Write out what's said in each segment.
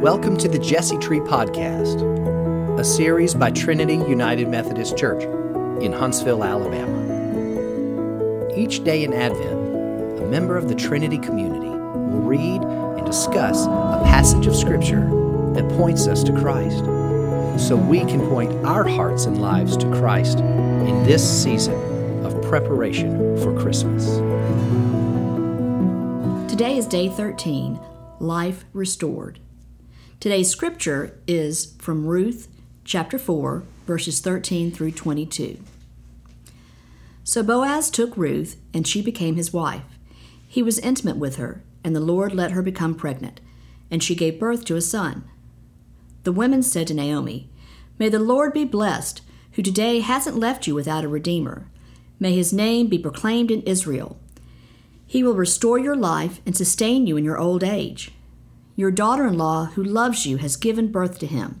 Welcome to the Jesse Tree Podcast, a series by Trinity United Methodist Church in Huntsville, Alabama. Each day in Advent, a member of the Trinity community will read and discuss a passage of Scripture that points us to Christ, so we can point our hearts and lives to Christ in this season of preparation for Christmas. Today is day 13, Life Restored. Today's scripture is from Ruth chapter 4, verses 13 through 22. So Boaz took Ruth, and she became his wife. He was intimate with her, and the Lord let her become pregnant, and she gave birth to a son. The women said to Naomi, May the Lord be blessed, who today hasn't left you without a redeemer. May his name be proclaimed in Israel. He will restore your life and sustain you in your old age. Your daughter in law, who loves you, has given birth to him.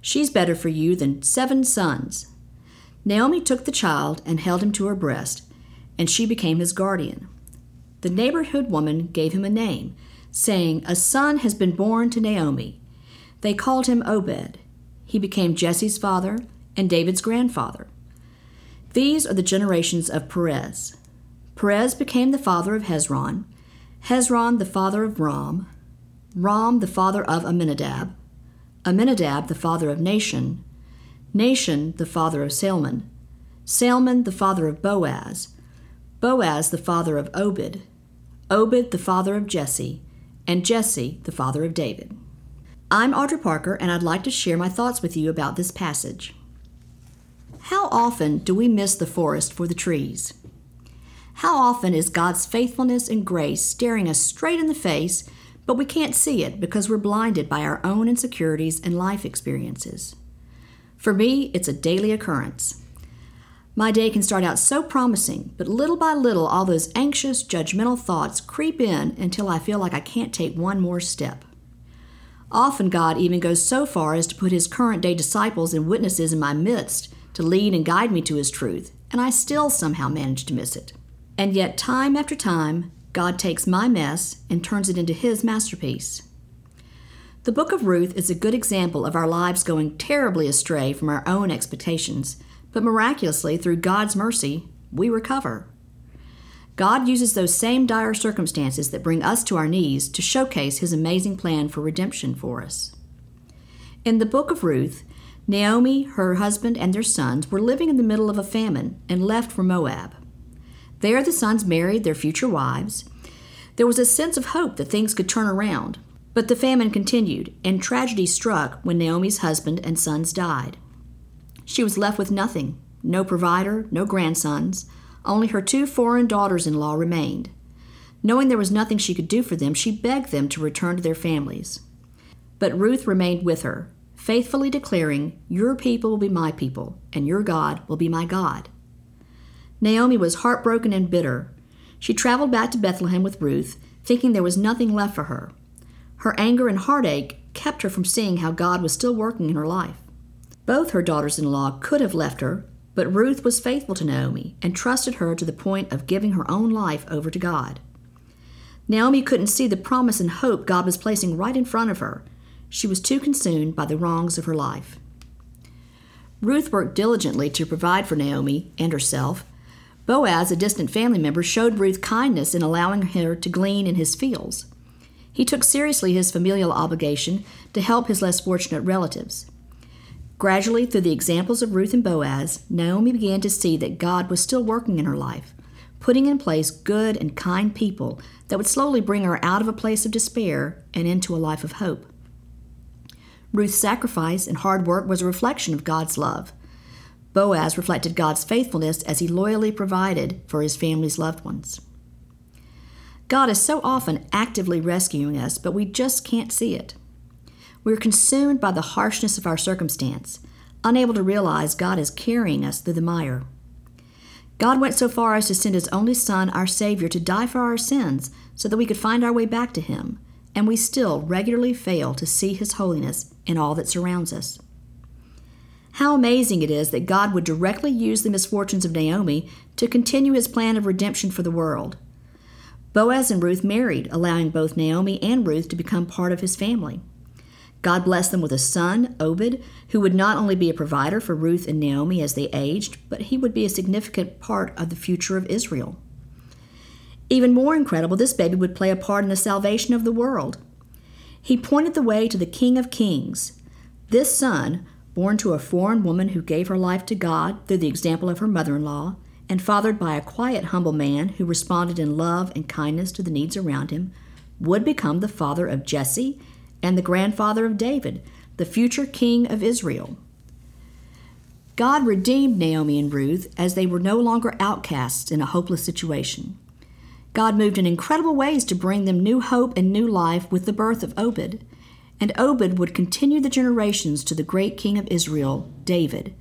She's better for you than seven sons. Naomi took the child and held him to her breast, and she became his guardian. The neighborhood woman gave him a name, saying, A son has been born to Naomi. They called him Obed. He became Jesse's father and David's grandfather. These are the generations of Perez. Perez became the father of Hezron, Hezron the father of Ram, Ram the father of Amminadab, Amminadab the father of Nahshon, Nahshon the father of Salmon, Salmon the father of Boaz, Boaz the father of Obed, Obed the father of Jesse, and Jesse the father of David. I'm Audrey Parker, and I'd like to share my thoughts with you about this passage. How often do we miss the forest for the trees? How often is God's faithfulness and grace staring us straight in the face, but we can't see it because we're blinded by our own insecurities and life experiences? For me, it's a daily occurrence. My day can start out so promising, but little by little, all those anxious, judgmental thoughts creep in until I feel like I can't take one more step. Often, God even goes so far as to put His current day disciples and witnesses in my midst to lead and guide me to His truth, and I still somehow manage to miss it. And yet, time after time, God takes my mess and turns it into His masterpiece. The book of Ruth is a good example of our lives going terribly astray from our own expectations, but miraculously, through God's mercy, we recover. God uses those same dire circumstances that bring us to our knees to showcase His amazing plan for redemption for us. In the book of Ruth, Naomi, her husband, and their sons were living in the middle of a famine and left for Moab. There, the sons married their future wives. There was a sense of hope that things could turn around, but the famine continued, and tragedy struck when Naomi's husband and sons died. She was left with nothing no provider, no grandsons, only her two foreign daughters in law remained. Knowing there was nothing she could do for them, she begged them to return to their families. But Ruth remained with her, faithfully declaring, Your people will be my people, and your God will be my God. Naomi was heartbroken and bitter. She traveled back to Bethlehem with Ruth, thinking there was nothing left for her. Her anger and heartache kept her from seeing how God was still working in her life. Both her daughters in law could have left her, but Ruth was faithful to Naomi and trusted her to the point of giving her own life over to God. Naomi couldn't see the promise and hope God was placing right in front of her. She was too consumed by the wrongs of her life. Ruth worked diligently to provide for Naomi and herself. Boaz, a distant family member, showed Ruth kindness in allowing her to glean in his fields. He took seriously his familial obligation to help his less fortunate relatives. Gradually, through the examples of Ruth and Boaz, Naomi began to see that God was still working in her life, putting in place good and kind people that would slowly bring her out of a place of despair and into a life of hope. Ruth's sacrifice and hard work was a reflection of God's love. Boaz reflected God's faithfulness as he loyally provided for his family's loved ones. God is so often actively rescuing us, but we just can't see it. We're consumed by the harshness of our circumstance, unable to realize God is carrying us through the mire. God went so far as to send His only Son, our Savior, to die for our sins so that we could find our way back to Him, and we still regularly fail to see His holiness in all that surrounds us. How amazing it is that God would directly use the misfortunes of Naomi to continue his plan of redemption for the world. Boaz and Ruth married, allowing both Naomi and Ruth to become part of his family. God blessed them with a son, Obed, who would not only be a provider for Ruth and Naomi as they aged, but he would be a significant part of the future of Israel. Even more incredible, this baby would play a part in the salvation of the world. He pointed the way to the King of Kings. This son, born to a foreign woman who gave her life to God through the example of her mother in law, and fathered by a quiet, humble man who responded in love and kindness to the needs around him, would become the father of Jesse and the grandfather of David, the future king of Israel. God redeemed Naomi and Ruth as they were no longer outcasts in a hopeless situation. God moved in incredible ways to bring them new hope and new life with the birth of Obed. And Obed would continue the generations to the great king of Israel, David,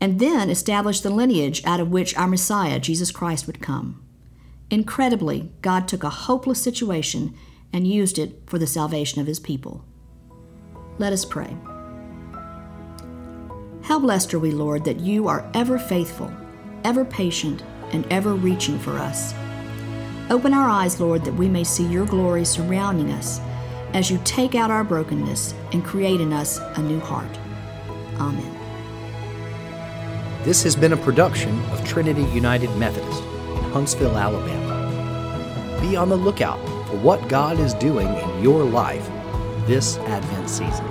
and then establish the lineage out of which our Messiah, Jesus Christ, would come. Incredibly, God took a hopeless situation and used it for the salvation of his people. Let us pray. How blessed are we, Lord, that you are ever faithful, ever patient, and ever reaching for us. Open our eyes, Lord, that we may see your glory surrounding us as you take out our brokenness and create in us a new heart. Amen. This has been a production of Trinity United Methodist in Huntsville, Alabama. Be on the lookout for what God is doing in your life this Advent season.